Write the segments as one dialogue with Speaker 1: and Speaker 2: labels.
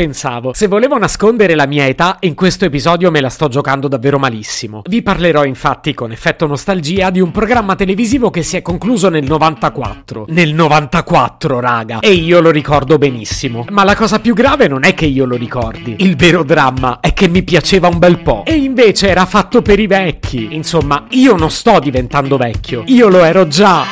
Speaker 1: Pensavo, se volevo nascondere la mia età, in questo episodio me la sto giocando davvero malissimo. Vi parlerò infatti con effetto nostalgia di un programma televisivo che si è concluso nel 94. Nel 94, raga! E io lo ricordo benissimo. Ma la cosa più grave non è che io lo ricordi. Il vero dramma è che mi piaceva un bel po'. E invece era fatto per i vecchi. Insomma, io non sto diventando vecchio. Io lo ero già.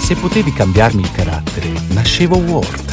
Speaker 2: Se potevi cambiarmi il carattere, nascevo Ward.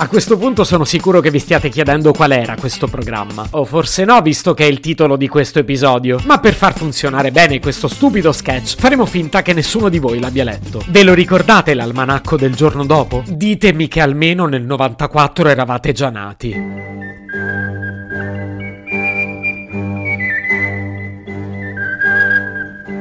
Speaker 1: A questo punto sono sicuro che vi stiate chiedendo qual era questo programma. O forse no, visto che è il titolo di questo episodio. Ma per far funzionare bene questo stupido sketch, faremo finta che nessuno di voi l'abbia letto. Ve lo ricordate l'almanacco del giorno dopo? Ditemi che almeno nel 94 eravate già nati.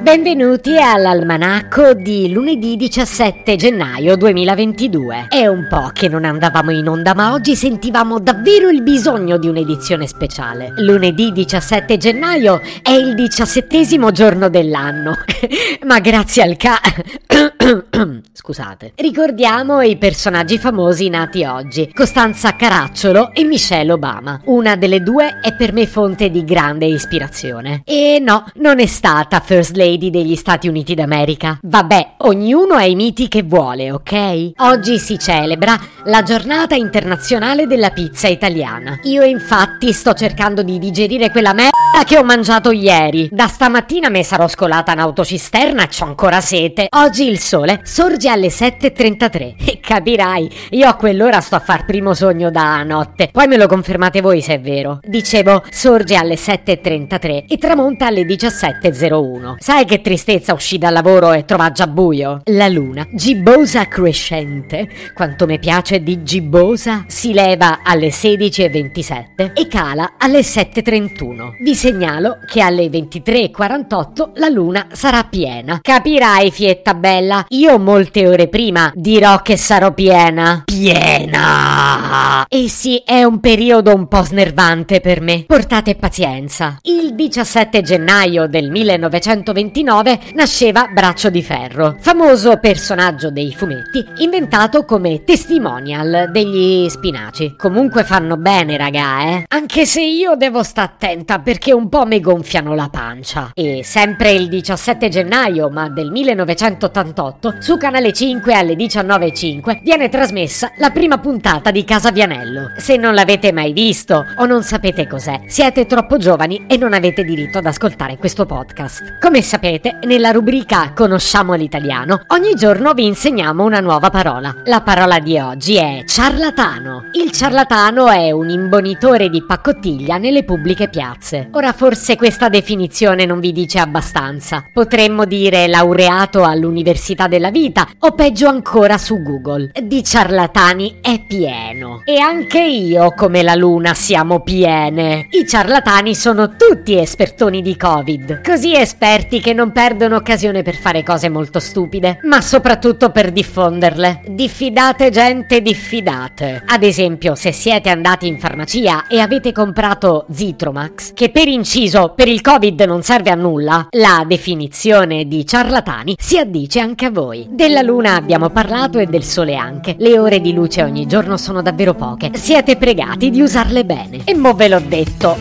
Speaker 3: Benvenuti all'almanacco di lunedì 17 gennaio 2022. È un po' che non andavamo in onda, ma oggi sentivamo davvero il bisogno di un'edizione speciale. Lunedì 17 gennaio è il diciassettesimo giorno dell'anno, ma grazie al ca... Scusate. Ricordiamo i personaggi famosi nati oggi: Costanza Caracciolo e Michelle Obama. Una delle due è per me fonte di grande ispirazione. E no, non è stata First Lady degli Stati Uniti d'America. Vabbè, ognuno ha i miti che vuole, ok? Oggi si celebra la giornata internazionale della pizza italiana. Io infatti sto cercando di digerire quella merda che ho mangiato ieri. Da stamattina me sarò scolata in autocisterna e c'ho ancora sete. Oggi il sole sorge alle 7.33 e capirai, io a quell'ora sto a far primo sogno da notte. Poi me lo confermate voi se è vero. Dicevo, sorge alle 7.33 e tramonta alle 17.01. Sai che tristezza uscì dal lavoro e trova già buio? La luna, gibbosa crescente, quanto mi piace di gibbosa, si leva alle 16.27 e cala alle 7.31. Vi segnalo che alle 23.48 la luna sarà piena. Capirai, fietta bella, io molte ore prima dirò che sarò piena. Piena! E sì, è un periodo un po' snervante per me. Portate pazienza. Il 17 gennaio del 1929 nasceva Braccio di Ferro, famoso personaggio dei fumetti, inventato come testimonial degli spinaci. Comunque fanno bene, raga, eh? Anche se io devo stare attenta perché un po' mi gonfiano la pancia. E sempre il 17 gennaio, ma del 1988, su Canale 5 alle 19.05 viene trasmessa la prima puntata di Casa Vianello. Se non l'avete mai visto o non sapete cos'è, siete troppo giovani e non avete diritto ad ascoltare questo podcast. Come sapete, nella rubrica Conosciamo l'italiano, ogni giorno vi insegniamo una nuova parola. La parola di oggi è ciarlatano. Il ciarlatano è un imbonitore di pacottiglia nelle pubbliche piazze. Ora forse questa definizione non vi dice abbastanza. Potremmo dire laureato all'Università della Vita o peggio ancora su Google. Di ciarlatani è pieno. E anche io, come la luna, siamo piene. I ciarlatani sono tutti espertoni di Covid. Così esperti che non perdono occasione per fare cose molto stupide, ma soprattutto per diffonderle. Diffidate gente, diffidate. Ad esempio, se siete andati in farmacia e avete comprato Zitromax, che per inciso per il Covid non serve a nulla, la definizione di ciarlatani si addice anche a voi. Della luna abbiamo parlato e del sole anche. Le ore di luce ogni giorno sono davvero poche. Siete pregati di usarle bene. E mo ve l'ho detto.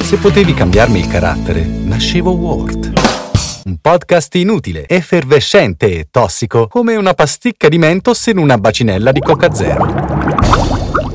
Speaker 2: Se potevi cambiarmi il carattere, nascevo Ward. Un podcast inutile, effervescente e tossico, come una pasticca di mentos in una bacinella di Coca Zero.